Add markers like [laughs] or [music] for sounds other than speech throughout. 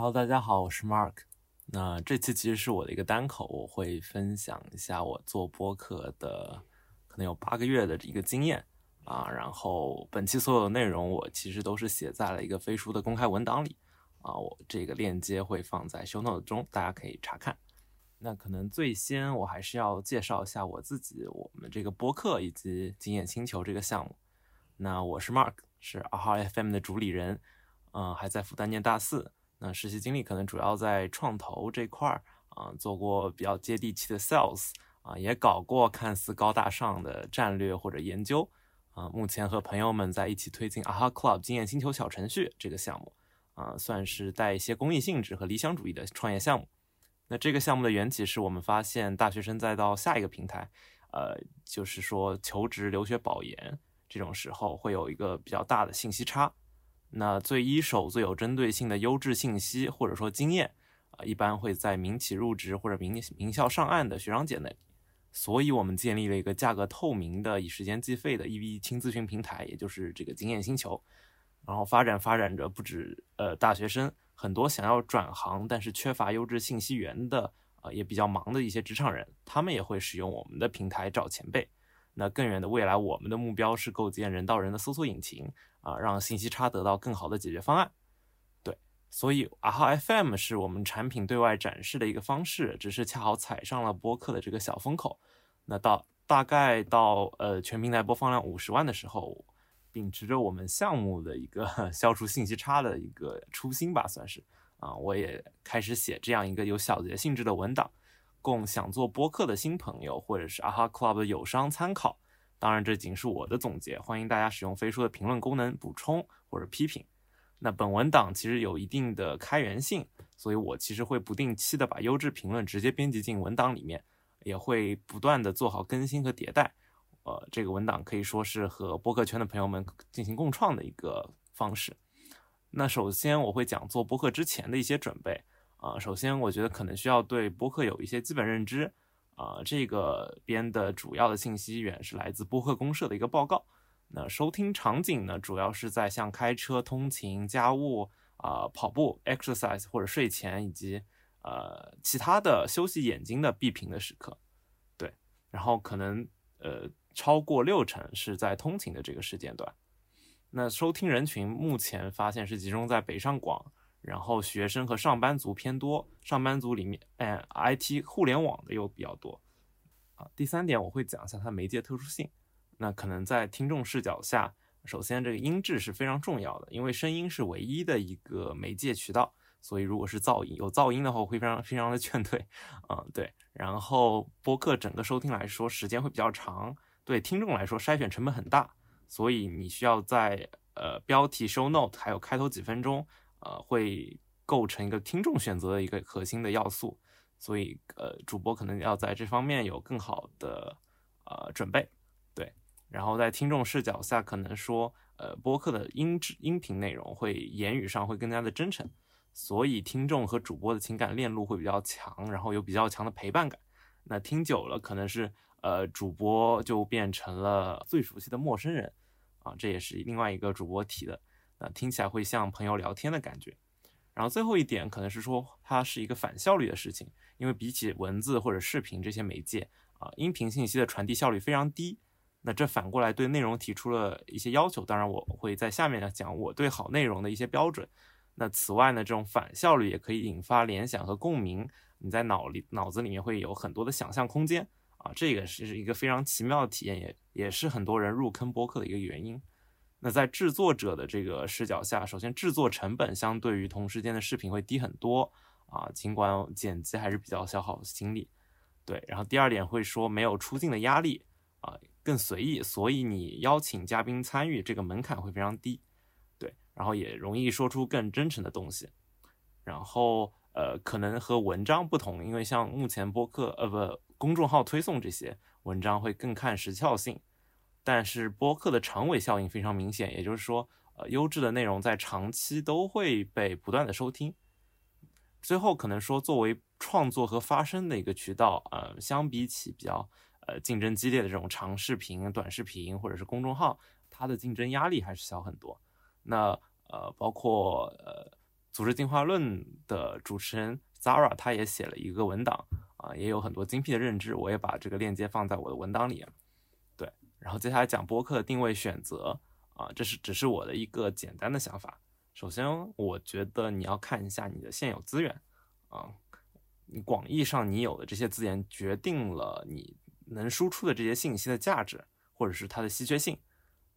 Hello，大家好，我是 Mark。那这期其实是我的一个单口，我会分享一下我做播客的可能有八个月的一个经验啊。然后本期所有的内容我其实都是写在了一个飞书的公开文档里啊，我这个链接会放在 show note 中，大家可以查看。那可能最先我还是要介绍一下我自己，我们这个播客以及经验星球这个项目。那我是 Mark，是二号 FM 的主理人，嗯，还在复旦念大四。那实习经历可能主要在创投这块儿啊，做过比较接地气的 sales 啊，也搞过看似高大上的战略或者研究啊。目前和朋友们在一起推进 AHA Club 经验星球小程序这个项目啊，算是带一些公益性质和理想主义的创业项目。那这个项目的缘起是我们发现大学生再到下一个平台，呃，就是说求职、留学、保研这种时候会有一个比较大的信息差。那最一手、最有针对性的优质信息或者说经验啊，一般会在民企入职或者名名校上岸的学长姐那里。所以我们建立了一个价格透明的、以时间计费的 EV 轻咨询平台，也就是这个经验星球。然后发展发展着，不止呃大学生，很多想要转行但是缺乏优质信息源的啊，也比较忙的一些职场人，他们也会使用我们的平台找前辈。那更远的未来，我们的目标是构建人到人的搜索引擎。啊，让信息差得到更好的解决方案。对，所以阿浩 FM 是我们产品对外展示的一个方式，只是恰好踩上了播客的这个小风口。那到大概到呃全平台播放量五十万的时候，秉持着我们项目的一个 [laughs] 消除信息差的一个初心吧，算是啊，我也开始写这样一个有小结性质的文档，供想做播客的新朋友或者是阿哈 Club 的友商参考。当然，这仅是我的总结，欢迎大家使用飞书的评论功能补充或者批评。那本文档其实有一定的开源性，所以我其实会不定期的把优质评论直接编辑进文档里面，也会不断的做好更新和迭代。呃，这个文档可以说是和播客圈的朋友们进行共创的一个方式。那首先我会讲做播客之前的一些准备啊，首先我觉得可能需要对播客有一些基本认知。啊，这个边的主要的信息源是来自播客公社的一个报告。那收听场景呢，主要是在像开车通勤、家务啊、跑步 （exercise） 或者睡前，以及呃其他的休息眼睛的闭屏的时刻。对，然后可能呃超过六成是在通勤的这个时间段。那收听人群目前发现是集中在北上广。然后学生和上班族偏多，上班族里面，哎，IT 互联网的又比较多。啊，第三点我会讲一下它媒介特殊性。那可能在听众视角下，首先这个音质是非常重要的，因为声音是唯一的一个媒介渠道，所以如果是噪音有噪音的话，会非常非常的劝退。嗯，对。然后播客整个收听来说，时间会比较长，对听众来说筛选成本很大，所以你需要在呃标题、show note 还有开头几分钟。呃，会构成一个听众选择的一个核心的要素，所以呃，主播可能要在这方面有更好的呃准备，对。然后在听众视角下，可能说呃，播客的音质音频内容会言语上会更加的真诚，所以听众和主播的情感链路会比较强，然后有比较强的陪伴感。那听久了，可能是呃，主播就变成了最熟悉的陌生人啊，这也是另外一个主播提的。那听起来会像朋友聊天的感觉，然后最后一点可能是说它是一个反效率的事情，因为比起文字或者视频这些媒介啊，音频信息的传递效率非常低。那这反过来对内容提出了一些要求，当然我会在下面呢讲我对好内容的一些标准。那此外呢，这种反效率也可以引发联想和共鸣，你在脑里脑子里面会有很多的想象空间啊，这个是一个非常奇妙的体验，也也是很多人入坑播客的一个原因。那在制作者的这个视角下，首先制作成本相对于同时间的视频会低很多啊，尽管剪辑还是比较消耗精力。对，然后第二点会说没有出镜的压力啊，更随意，所以你邀请嘉宾参与这个门槛会非常低。对，然后也容易说出更真诚的东西。然后呃，可能和文章不同，因为像目前播客呃不公众号推送这些文章会更看时效性。但是播客的长尾效应非常明显，也就是说，呃，优质的内容在长期都会被不断的收听。最后可能说，作为创作和发声的一个渠道，呃，相比起比较呃竞争激烈的这种长视频、短视频或者是公众号，它的竞争压力还是小很多。那呃，包括呃组织进化论的主持人 Zara，他也写了一个文档啊，也有很多精辟的认知，我也把这个链接放在我的文档里。然后接下来讲播客的定位选择啊，这是只是我的一个简单的想法。首先，我觉得你要看一下你的现有资源啊，你广义上你有的这些资源决定了你能输出的这些信息的价值，或者是它的稀缺性。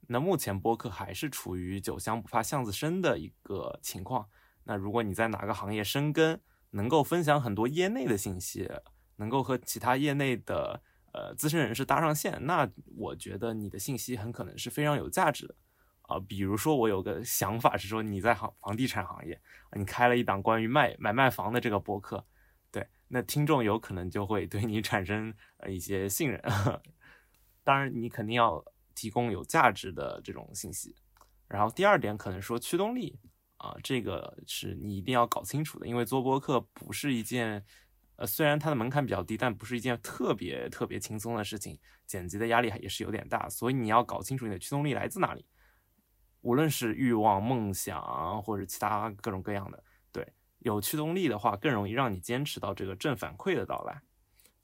那目前播客还是处于酒香不怕巷子深的一个情况。那如果你在哪个行业深耕，能够分享很多业内的信息，能够和其他业内的呃资深人士搭上线，那我觉得你的信息很可能是非常有价值的啊。比如说，我有个想法是说，你在行房地产行业，你开了一档关于卖买卖房的这个播客，对，那听众有可能就会对你产生呃一些信任。[laughs] 当然，你肯定要提供有价值的这种信息。然后第二点，可能说驱动力。啊，这个是你一定要搞清楚的，因为做播客不是一件，呃，虽然它的门槛比较低，但不是一件特别特别轻松的事情，剪辑的压力也是有点大，所以你要搞清楚你的驱动力来自哪里，无论是欲望、梦想，或者其他各种各样的，对，有驱动力的话，更容易让你坚持到这个正反馈的到来，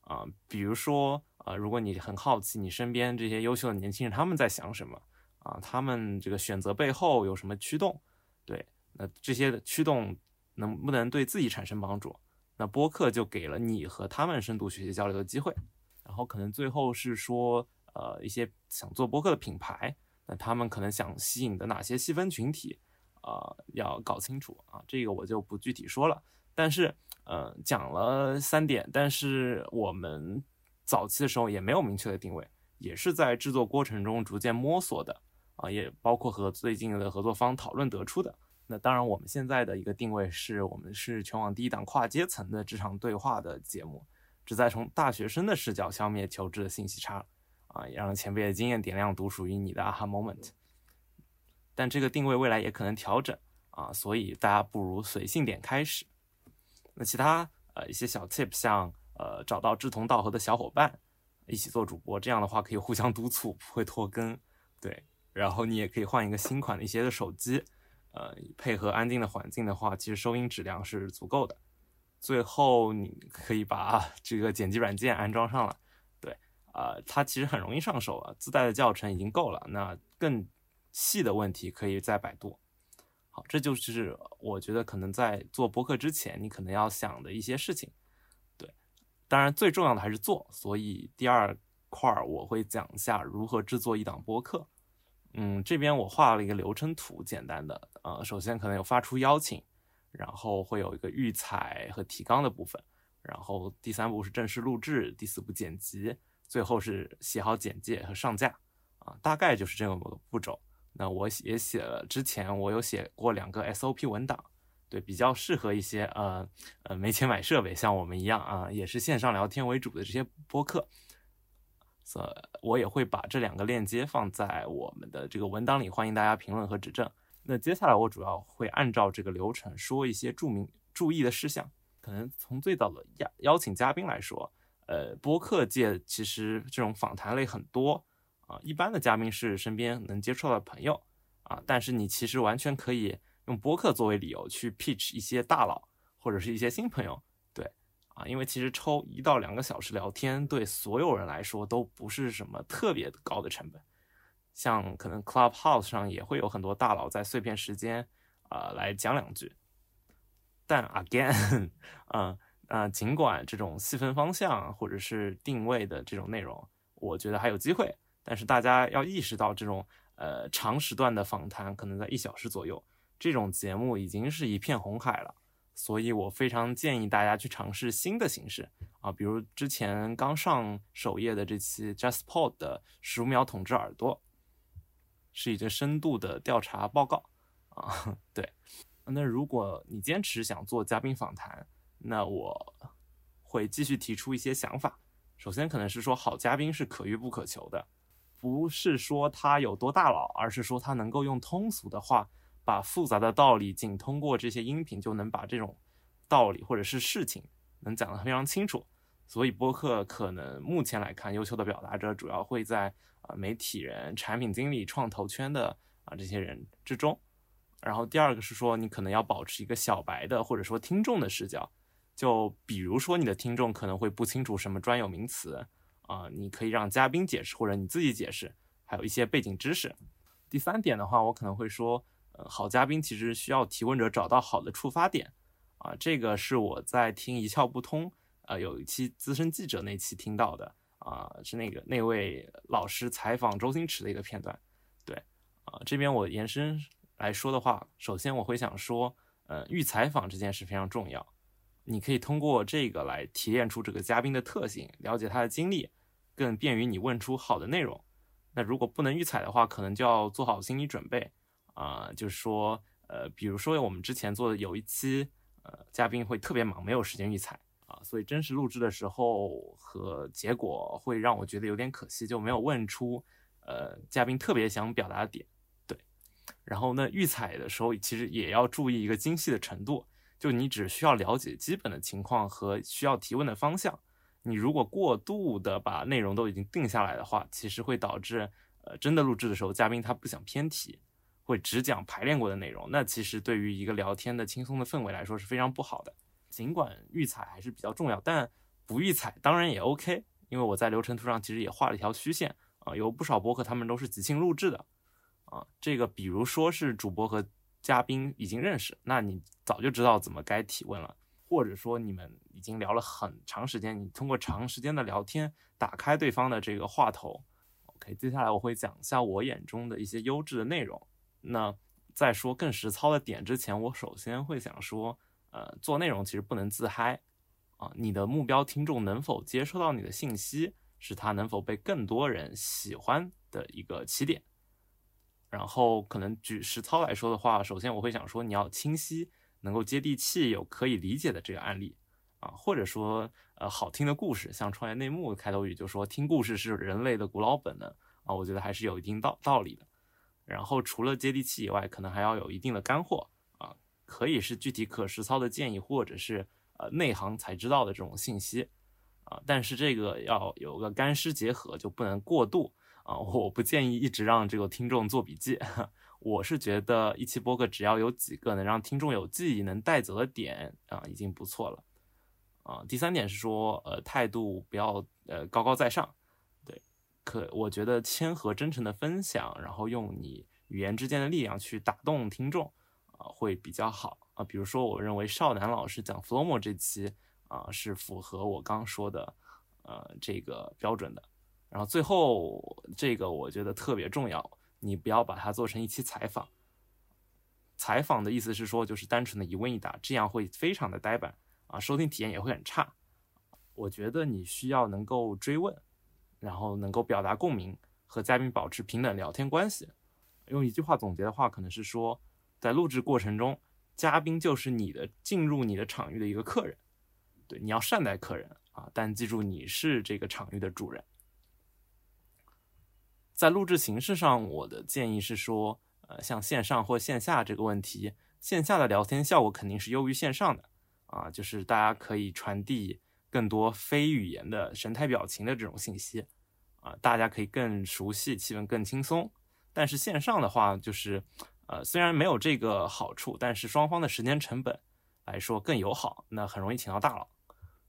啊，比如说，呃，如果你很好奇你身边这些优秀的年轻人他们在想什么，啊，他们这个选择背后有什么驱动，对。那这些驱动能不能对自己产生帮助？那播客就给了你和他们深度学习交流的机会。然后可能最后是说，呃，一些想做播客的品牌，那他们可能想吸引的哪些细分群体，啊，要搞清楚啊。这个我就不具体说了。但是，呃，讲了三点，但是我们早期的时候也没有明确的定位，也是在制作过程中逐渐摸索的啊，也包括和最近的合作方讨论得出的。那当然，我们现在的一个定位是我们是全网第一档跨阶层的职场对话的节目，旨在从大学生的视角消灭求职的信息差，啊，也让前辈的经验点亮独属于你的 aha moment。但这个定位未来也可能调整啊，所以大家不如随性点开始。那其他呃一些小 tip，像呃找到志同道合的小伙伴一起做主播，这样的话可以互相督促，不会拖更。对，然后你也可以换一个新款的一些的手机。呃，配合安静的环境的话，其实收音质量是足够的。最后，你可以把这个剪辑软件安装上了。对，啊，它其实很容易上手啊，自带的教程已经够了。那更细的问题可以在百度。好，这就是我觉得可能在做播客之前，你可能要想的一些事情。对，当然最重要的还是做。所以第二块儿我会讲一下如何制作一档播客。嗯，这边我画了一个流程图，简单的。呃，首先可能有发出邀请，然后会有一个预采和提纲的部分，然后第三步是正式录制，第四步剪辑，最后是写好简介和上架。啊，大概就是这么个步骤。那我也写了，之前我有写过两个 SOP 文档，对，比较适合一些呃呃没钱买设备，像我们一样啊，也是线上聊天为主的这些播客。呃，我也会把这两个链接放在我们的这个文档里，欢迎大家评论和指正。那接下来我主要会按照这个流程说一些注明注意的事项。可能从最早的邀邀请嘉宾来说，呃，播客界其实这种访谈类很多啊，一般的嘉宾是身边能接触到的朋友啊，但是你其实完全可以用播客作为理由去 pitch 一些大佬或者是一些新朋友。啊，因为其实抽一到两个小时聊天，对所有人来说都不是什么特别高的成本。像可能 Clubhouse 上也会有很多大佬在碎片时间，啊，来讲两句。但 again，嗯 [laughs] 啊，尽管这种细分方向或者是定位的这种内容，我觉得还有机会，但是大家要意识到，这种呃长时段的访谈，可能在一小时左右，这种节目已经是一片红海了。所以我非常建议大家去尝试新的形式啊，比如之前刚上首页的这期 JustPod 的十五秒统治耳朵，是一个深度的调查报告啊。对，那如果你坚持想做嘉宾访谈，那我会继续提出一些想法。首先，可能是说好嘉宾是可遇不可求的，不是说他有多大佬，而是说他能够用通俗的话。把复杂的道理仅通过这些音频就能把这种道理或者是事情能讲得非常清楚，所以播客可能目前来看，优秀的表达者主要会在啊媒体人、产品经理、创投圈的啊这些人之中。然后第二个是说，你可能要保持一个小白的或者说听众的视角，就比如说你的听众可能会不清楚什么专有名词啊，你可以让嘉宾解释或者你自己解释，还有一些背景知识。第三点的话，我可能会说，好嘉宾其实需要提问者找到好的触发点啊，这个是我在听一窍不通，呃，有一期资深记者那期听到的啊，是那个那位老师采访周星驰的一个片段，对啊，这边我延伸。来说的话，首先我会想说，呃，预采访这件事非常重要。你可以通过这个来提炼出这个嘉宾的特性，了解他的经历，更便于你问出好的内容。那如果不能预采的话，可能就要做好心理准备啊，就是说，呃，比如说我们之前做的有一期，呃，嘉宾会特别忙，没有时间预采啊，所以真实录制的时候和结果会让我觉得有点可惜，就没有问出，呃，嘉宾特别想表达的点。对然后呢，预采的时候其实也要注意一个精细的程度，就你只需要了解基本的情况和需要提问的方向。你如果过度的把内容都已经定下来的话，其实会导致呃真的录制的时候，嘉宾他不想偏题，会只讲排练过的内容。那其实对于一个聊天的轻松的氛围来说是非常不好的。尽管预采还是比较重要，但不预采当然也 OK，因为我在流程图上其实也画了一条虚线啊，有不少博客他们都是即兴录制的。啊，这个比如说是主播和嘉宾已经认识，那你早就知道怎么该提问了，或者说你们已经聊了很长时间，你通过长时间的聊天打开对方的这个话头。OK，接下来我会讲一下我眼中的一些优质的内容。那在说更实操的点之前，我首先会想说，呃，做内容其实不能自嗨啊，你的目标听众能否接收到你的信息，是他能否被更多人喜欢的一个起点。然后可能举实操来说的话，首先我会想说，你要清晰、能够接地气、有可以理解的这个案例啊，或者说呃好听的故事，像创业内幕开头语就说听故事是人类的古老本能啊，我觉得还是有一定道道理的。然后除了接地气以外，可能还要有一定的干货啊，可以是具体可实操的建议，或者是呃内行才知道的这种信息啊，但是这个要有个干湿结合，就不能过度。啊，我不建议一直让这个听众做笔记。[laughs] 我是觉得一期播客只要有几个能让听众有记忆、能带走的点啊，已经不错了。啊，第三点是说，呃，态度不要呃高高在上。可我觉得谦和真诚的分享，然后用你语言之间的力量去打动听众啊，会比较好啊。比如说，我认为少南老师讲 Flomo 这期啊，是符合我刚说的呃这个标准的。然后最后这个我觉得特别重要，你不要把它做成一期采访。采访的意思是说，就是单纯的一问一答，这样会非常的呆板啊，收听体验也会很差。我觉得你需要能够追问，然后能够表达共鸣，和嘉宾保持平等聊天关系。用一句话总结的话，可能是说，在录制过程中，嘉宾就是你的进入你的场域的一个客人，对，你要善待客人啊，但记住你是这个场域的主人。在录制形式上，我的建议是说，呃，像线上或线下这个问题，线下的聊天效果肯定是优于线上的，啊，就是大家可以传递更多非语言的神态表情的这种信息，啊，大家可以更熟悉，气氛更轻松。但是线上的话，就是，呃，虽然没有这个好处，但是双方的时间成本来说更友好，那很容易请到大佬。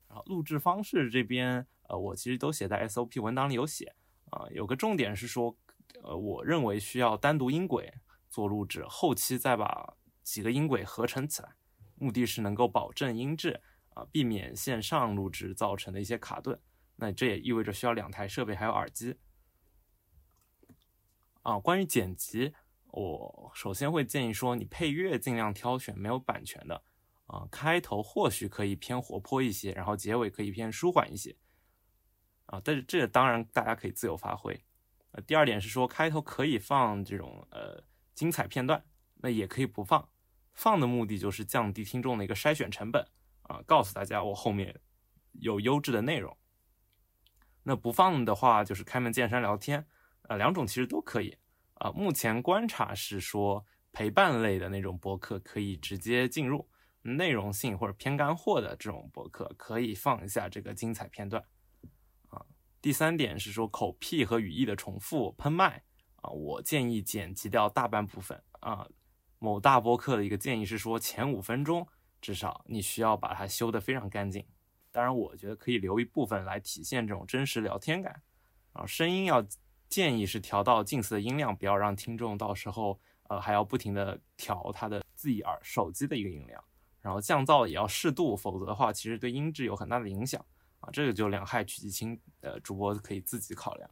然后录制方式这边，呃，我其实都写在 SOP 文档里有写。啊，有个重点是说，呃，我认为需要单独音轨做录制，后期再把几个音轨合成起来，目的是能够保证音质啊，避免线上录制造成的一些卡顿。那这也意味着需要两台设备还有耳机。啊，关于剪辑，我首先会建议说，你配乐尽量挑选没有版权的，啊，开头或许可以偏活泼一些，然后结尾可以偏舒缓一些。啊，但是这当然大家可以自由发挥。呃，第二点是说开头可以放这种呃精彩片段，那也可以不放。放的目的就是降低听众的一个筛选成本啊，告诉大家我后面有优质的内容。那不放的话就是开门见山聊天，呃，两种其实都可以。啊，目前观察是说陪伴类的那种博客可以直接进入，内容性或者偏干货的这种博客可以放一下这个精彩片段。啊第三点是说口癖和语义的重复喷麦啊，我建议剪辑掉大半部分啊，某大播客的一个建议是说，前五分钟至少你需要把它修得非常干净。当然，我觉得可以留一部分来体现这种真实聊天感。然后声音要建议是调到近似的音量，不要让听众到时候呃还要不停的调他的自己耳手机的一个音量。然后降噪也要适度，否则的话其实对音质有很大的影响啊。这个就两害取其轻，呃，主播可以自己考量。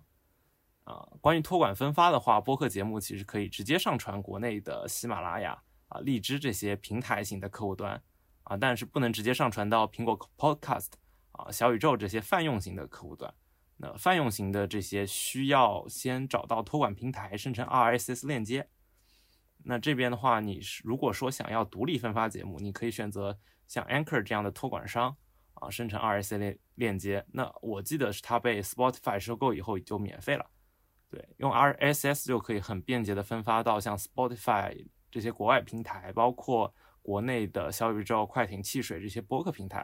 啊，关于托管分发的话，播客节目其实可以直接上传国内的喜马拉雅啊、荔枝这些平台型的客户端啊，但是不能直接上传到苹果 Podcast 啊、小宇宙这些泛用型的客户端。那泛用型的这些需要先找到托管平台生成 RSS 链接。那这边的话，你是如果说想要独立分发节目，你可以选择像 Anchor 这样的托管商啊，生成 RSS 链链接。那我记得是它被 Spotify 收购以后就免费了。对，用 RSS 就可以很便捷的分发到像 Spotify 这些国外平台，包括国内的小宇宙、快艇、汽水这些播客平台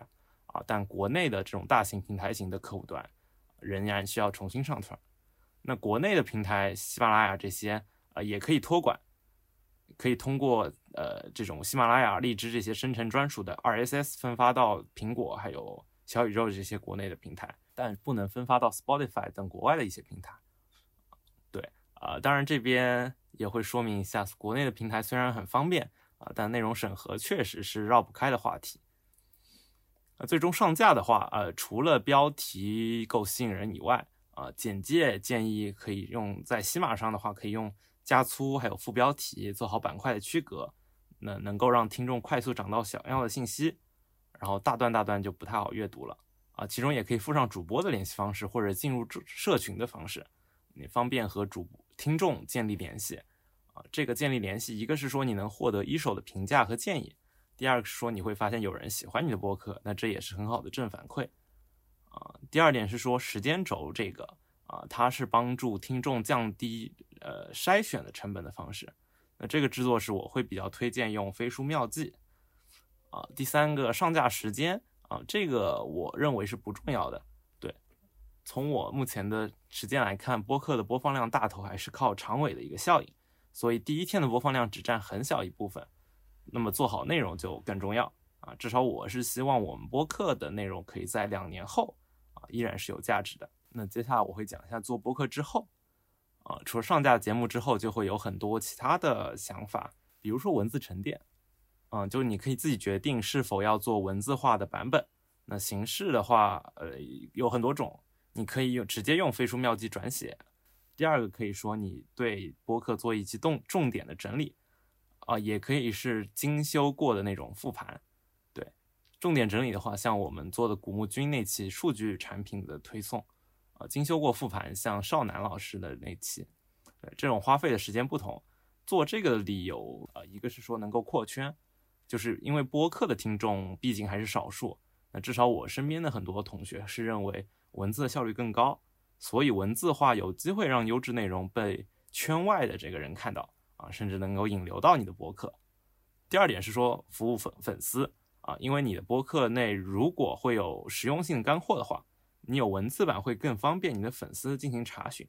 啊。但国内的这种大型平台型的客户端仍然需要重新上传。那国内的平台，喜马拉雅这些啊，也可以托管，可以通过呃这种喜马拉雅、荔枝这些生成专属的 RSS 分发到苹果还有小宇宙这些国内的平台，但不能分发到 Spotify 等国外的一些平台。对啊，当然这边也会说明一下，国内的平台虽然很方便啊，但内容审核确实是绕不开的话题。那最终上架的话，呃，除了标题够吸引人以外，啊，简介建议可以用在喜马上的话，可以用加粗，还有副标题做好板块的区隔，那能够让听众快速找到想要的信息。然后大段大段就不太好阅读了啊，其中也可以附上主播的联系方式或者进入社群的方式，你方便和主。听众建立联系，啊，这个建立联系，一个是说你能获得一手的评价和建议，第二个是说你会发现有人喜欢你的播客，那这也是很好的正反馈，啊，第二点是说时间轴这个，啊，它是帮助听众降低呃筛选的成本的方式，那这个制作是我会比较推荐用飞书妙记，啊，第三个上架时间，啊，这个我认为是不重要的。对。从我目前的实践来看，播客的播放量大头还是靠长尾的一个效应，所以第一天的播放量只占很小一部分。那么做好内容就更重要啊！至少我是希望我们播客的内容可以在两年后啊依然是有价值的。那接下来我会讲一下做播客之后啊，除了上架节目之后，就会有很多其他的想法，比如说文字沉淀，嗯，就你可以自己决定是否要做文字化的版本。那形式的话，呃，有很多种。你可以用直接用飞书妙记转写。第二个可以说你对播客做一期重重点的整理，啊，也可以是精修过的那种复盘。对，重点整理的话，像我们做的古墓君那期数据产品的推送，啊，精修过复盘，像少南老师的那期，对，这种花费的时间不同。做这个的理由，呃，一个是说能够扩圈，就是因为播客的听众毕竟还是少数，那至少我身边的很多同学是认为。文字的效率更高，所以文字化有机会让优质内容被圈外的这个人看到啊，甚至能够引流到你的博客。第二点是说服务粉粉丝啊，因为你的博客内如果会有实用性干货的话，你有文字版会更方便你的粉丝进行查询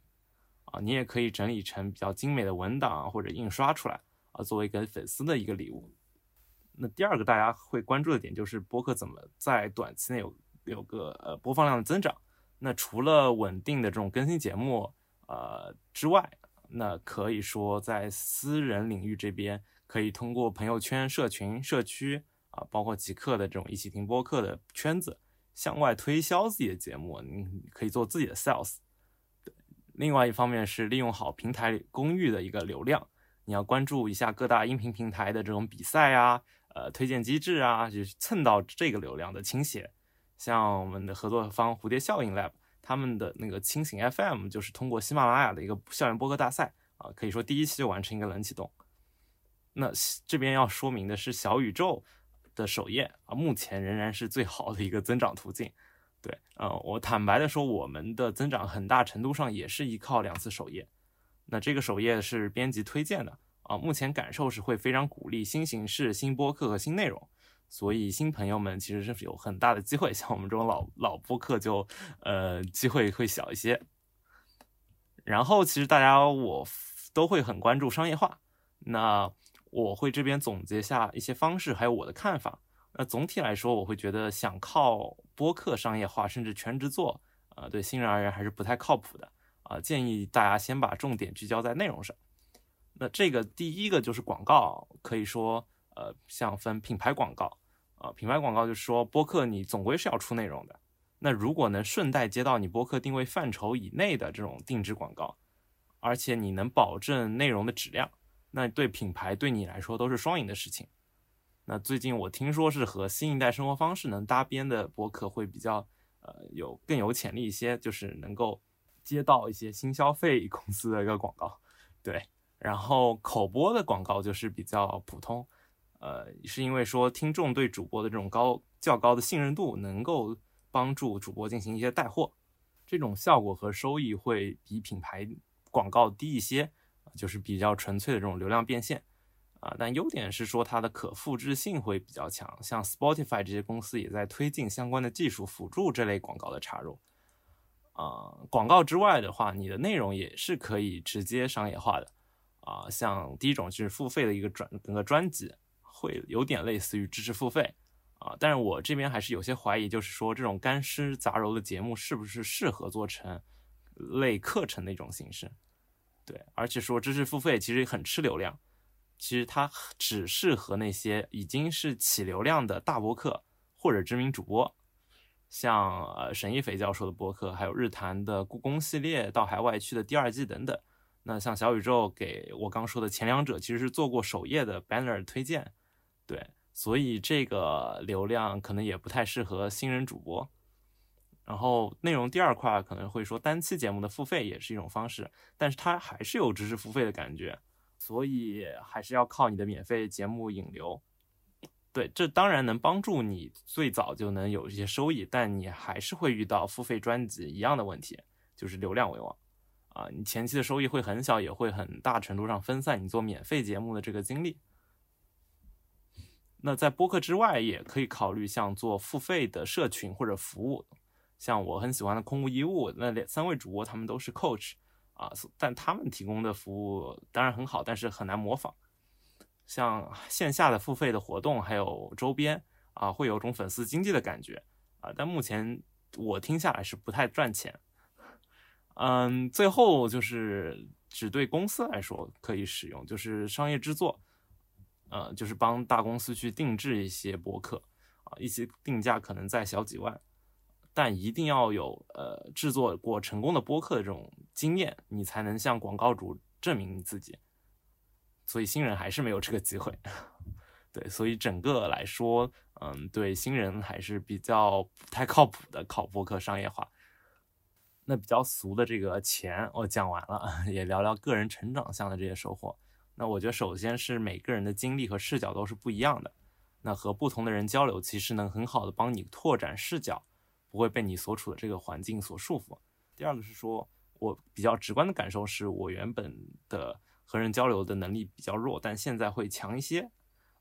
啊，你也可以整理成比较精美的文档或者印刷出来啊，作为给粉丝的一个礼物。那第二个大家会关注的点就是博客怎么在短期内有有个呃播放量的增长。那除了稳定的这种更新节目，呃之外，那可以说在私人领域这边，可以通过朋友圈、社群、社区啊，包括极客的这种一起听播客的圈子，向外推销自己的节目，你可以做自己的 sales。对，另外一方面是利用好平台公域的一个流量，你要关注一下各大音频平台的这种比赛啊，呃推荐机制啊，就是蹭到这个流量的倾斜。像我们的合作方蝴蝶效应 Lab，他们的那个清醒 FM 就是通过喜马拉雅的一个校园播客大赛啊，可以说第一期就完成一个冷启动。那这边要说明的是，小宇宙的首页啊，目前仍然是最好的一个增长途径。对，呃，我坦白的说，我们的增长很大程度上也是依靠两次首页。那这个首页是编辑推荐的啊，目前感受是会非常鼓励新形式、新播客和新内容。所以新朋友们其实是有很大的机会，像我们这种老老播客就，呃，机会会小一些。然后其实大家我都会很关注商业化，那我会这边总结下一些方式，还有我的看法。那总体来说，我会觉得想靠播客商业化，甚至全职做，呃，对新人而言还是不太靠谱的啊。建议大家先把重点聚焦在内容上。那这个第一个就是广告，可以说，呃，像分品牌广告，啊，品牌广告就是说播客你总归是要出内容的。那如果能顺带接到你播客定位范畴以内的这种定制广告，而且你能保证内容的质量。那对品牌对你来说都是双赢的事情。那最近我听说是和新一代生活方式能搭边的播客会比较呃有更有潜力一些，就是能够接到一些新消费公司的一个广告。对，然后口播的广告就是比较普通，呃，是因为说听众对主播的这种高较高的信任度，能够帮助主播进行一些带货，这种效果和收益会比品牌广告低一些。就是比较纯粹的这种流量变现，啊，但优点是说它的可复制性会比较强，像 Spotify 这些公司也在推进相关的技术辅助这类广告的插入，啊，广告之外的话，你的内容也是可以直接商业化的，啊，像第一种就是付费的一个专整个专辑，会有点类似于知识付费，啊，但是我这边还是有些怀疑，就是说这种干湿杂糅的节目是不是适合做成类课程的一种形式？对，而且说知识付费其实很吃流量，其实它只适合那些已经是起流量的大播客或者知名主播，像呃沈一斐教授的播客，还有日坛的故宫系列到海外去的第二季等等。那像小宇宙给我刚说的前两者，其实是做过首页的 banner 推荐，对，所以这个流量可能也不太适合新人主播。然后内容第二块可能会说单期节目的付费也是一种方式，但是它还是有知识付费的感觉，所以还是要靠你的免费节目引流。对，这当然能帮助你最早就能有一些收益，但你还是会遇到付费专辑一样的问题，就是流量为王啊，你前期的收益会很小，也会很大程度上分散你做免费节目的这个精力。那在播客之外，也可以考虑像做付费的社群或者服务。像我很喜欢的空无一物，那两三位主播他们都是 coach 啊，但他们提供的服务当然很好，但是很难模仿。像线下的付费的活动还有周边啊，会有种粉丝经济的感觉啊，但目前我听下来是不太赚钱。嗯，最后就是只对公司来说可以使用，就是商业制作，呃，就是帮大公司去定制一些博客啊，一些定价可能在小几万。但一定要有呃制作过成功的播客的这种经验，你才能向广告主证明你自己。所以新人还是没有这个机会。[laughs] 对，所以整个来说，嗯，对新人还是比较不太靠谱的靠播客商业化。那比较俗的这个钱我讲完了，[laughs] 也聊聊个人成长向的这些收获。那我觉得首先是每个人的经历和视角都是不一样的，那和不同的人交流，其实能很好的帮你拓展视角。不会被你所处的这个环境所束缚。第二个是说，我比较直观的感受是我原本的和人交流的能力比较弱，但现在会强一些。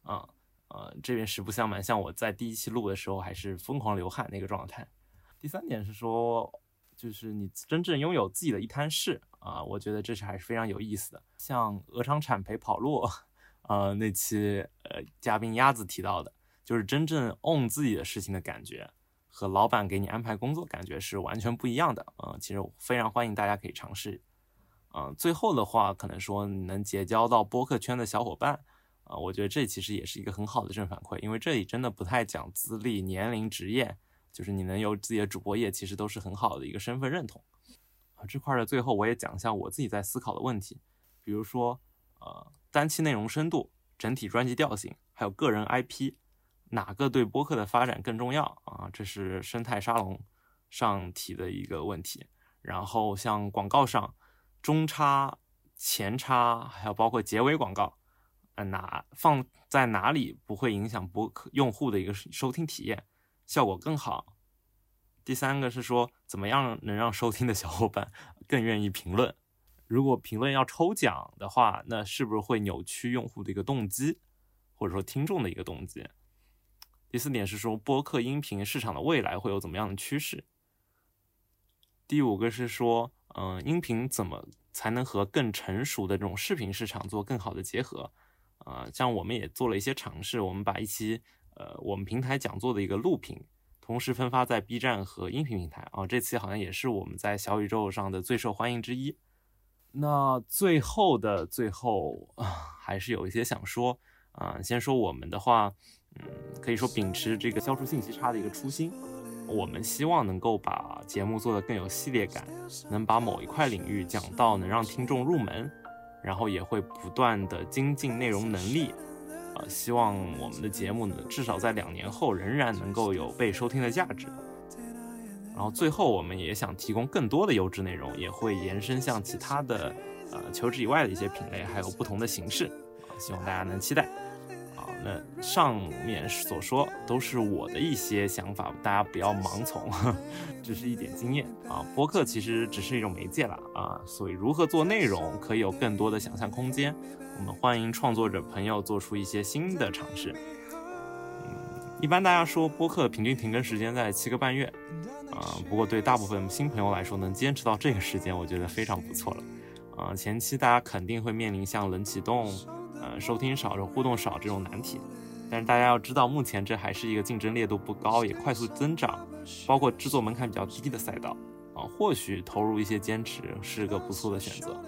啊，呃，这边实不相瞒，像我在第一期录的时候还是疯狂流汗那个状态。第三点是说，就是你真正拥有自己的一摊事啊，我觉得这是还是非常有意思的。像鹅厂产培跑路，呃，那期呃嘉宾鸭子提到的，就是真正 own 自己的事情的感觉。和老板给你安排工作感觉是完全不一样的，嗯，其实非常欢迎大家可以尝试，嗯，最后的话可能说能结交到播客圈的小伙伴，啊，我觉得这其实也是一个很好的正反馈，因为这里真的不太讲资历、年龄、职业，就是你能有自己的主播业，其实都是很好的一个身份认同。这块的最后我也讲一下我自己在思考的问题，比如说，呃，单期内容深度、整体专辑调性，还有个人 IP。哪个对播客的发展更重要啊？这是生态沙龙上提的一个问题。然后像广告上，中插、前插，还有包括结尾广告，呃，哪放在哪里不会影响播客用户的一个收听体验，效果更好。第三个是说，怎么样能让收听的小伙伴更愿意评论？如果评论要抽奖的话，那是不是会扭曲用户的一个动机，或者说听众的一个动机？第四点是说播客音频市场的未来会有怎么样的趋势？第五个是说，嗯，音频怎么才能和更成熟的这种视频市场做更好的结合？啊，像我们也做了一些尝试，我们把一期呃我们平台讲座的一个录屏，同时分发在 B 站和音频平台啊，这期好像也是我们在小宇宙上的最受欢迎之一。那最后的最后啊，还是有一些想说啊，先说我们的话，嗯，可以说秉持这个消除信息差的一个初心，我们希望能够把节目做得更有系列感，能把某一块领域讲到能让听众入门。然后也会不断的精进内容能力，呃，希望我们的节目呢，至少在两年后仍然能够有被收听的价值。然后最后，我们也想提供更多的优质内容，也会延伸向其他的呃求职以外的一些品类，还有不同的形式，希望大家能期待。那上面所说都是我的一些想法，大家不要盲从，[laughs] 只是一点经验啊。播客其实只是一种媒介了啊，所以如何做内容可以有更多的想象空间。我们欢迎创作者朋友做出一些新的尝试。嗯，一般大家说播客平均停更时间在七个半月啊，不过对大部分新朋友来说，能坚持到这个时间，我觉得非常不错了啊。前期大家肯定会面临像冷启动。呃，收听少、互动少这种难题，但是大家要知道，目前这还是一个竞争烈度不高、也快速增长，包括制作门槛比较低的赛道啊。或许投入一些坚持是个不错的选择。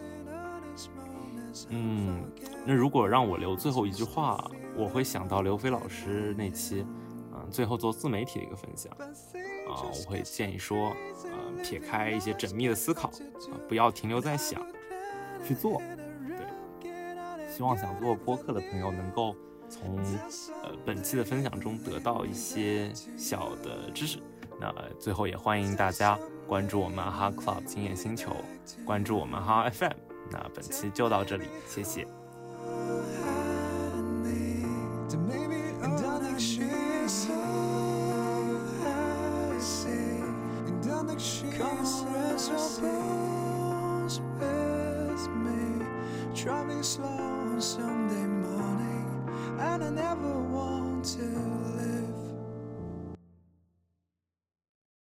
嗯，那如果让我留最后一句话，我会想到刘飞老师那期，嗯，最后做自媒体的一个分享啊，我会建议说，呃，撇开一些缜密的思考啊，不要停留在想，去做。希望想做播客的朋友能够从呃本期的分享中得到一些小的知识。那最后也欢迎大家关注我们哈 Club 经验星球，关注我们哈 FM。那本期就到这里，谢谢。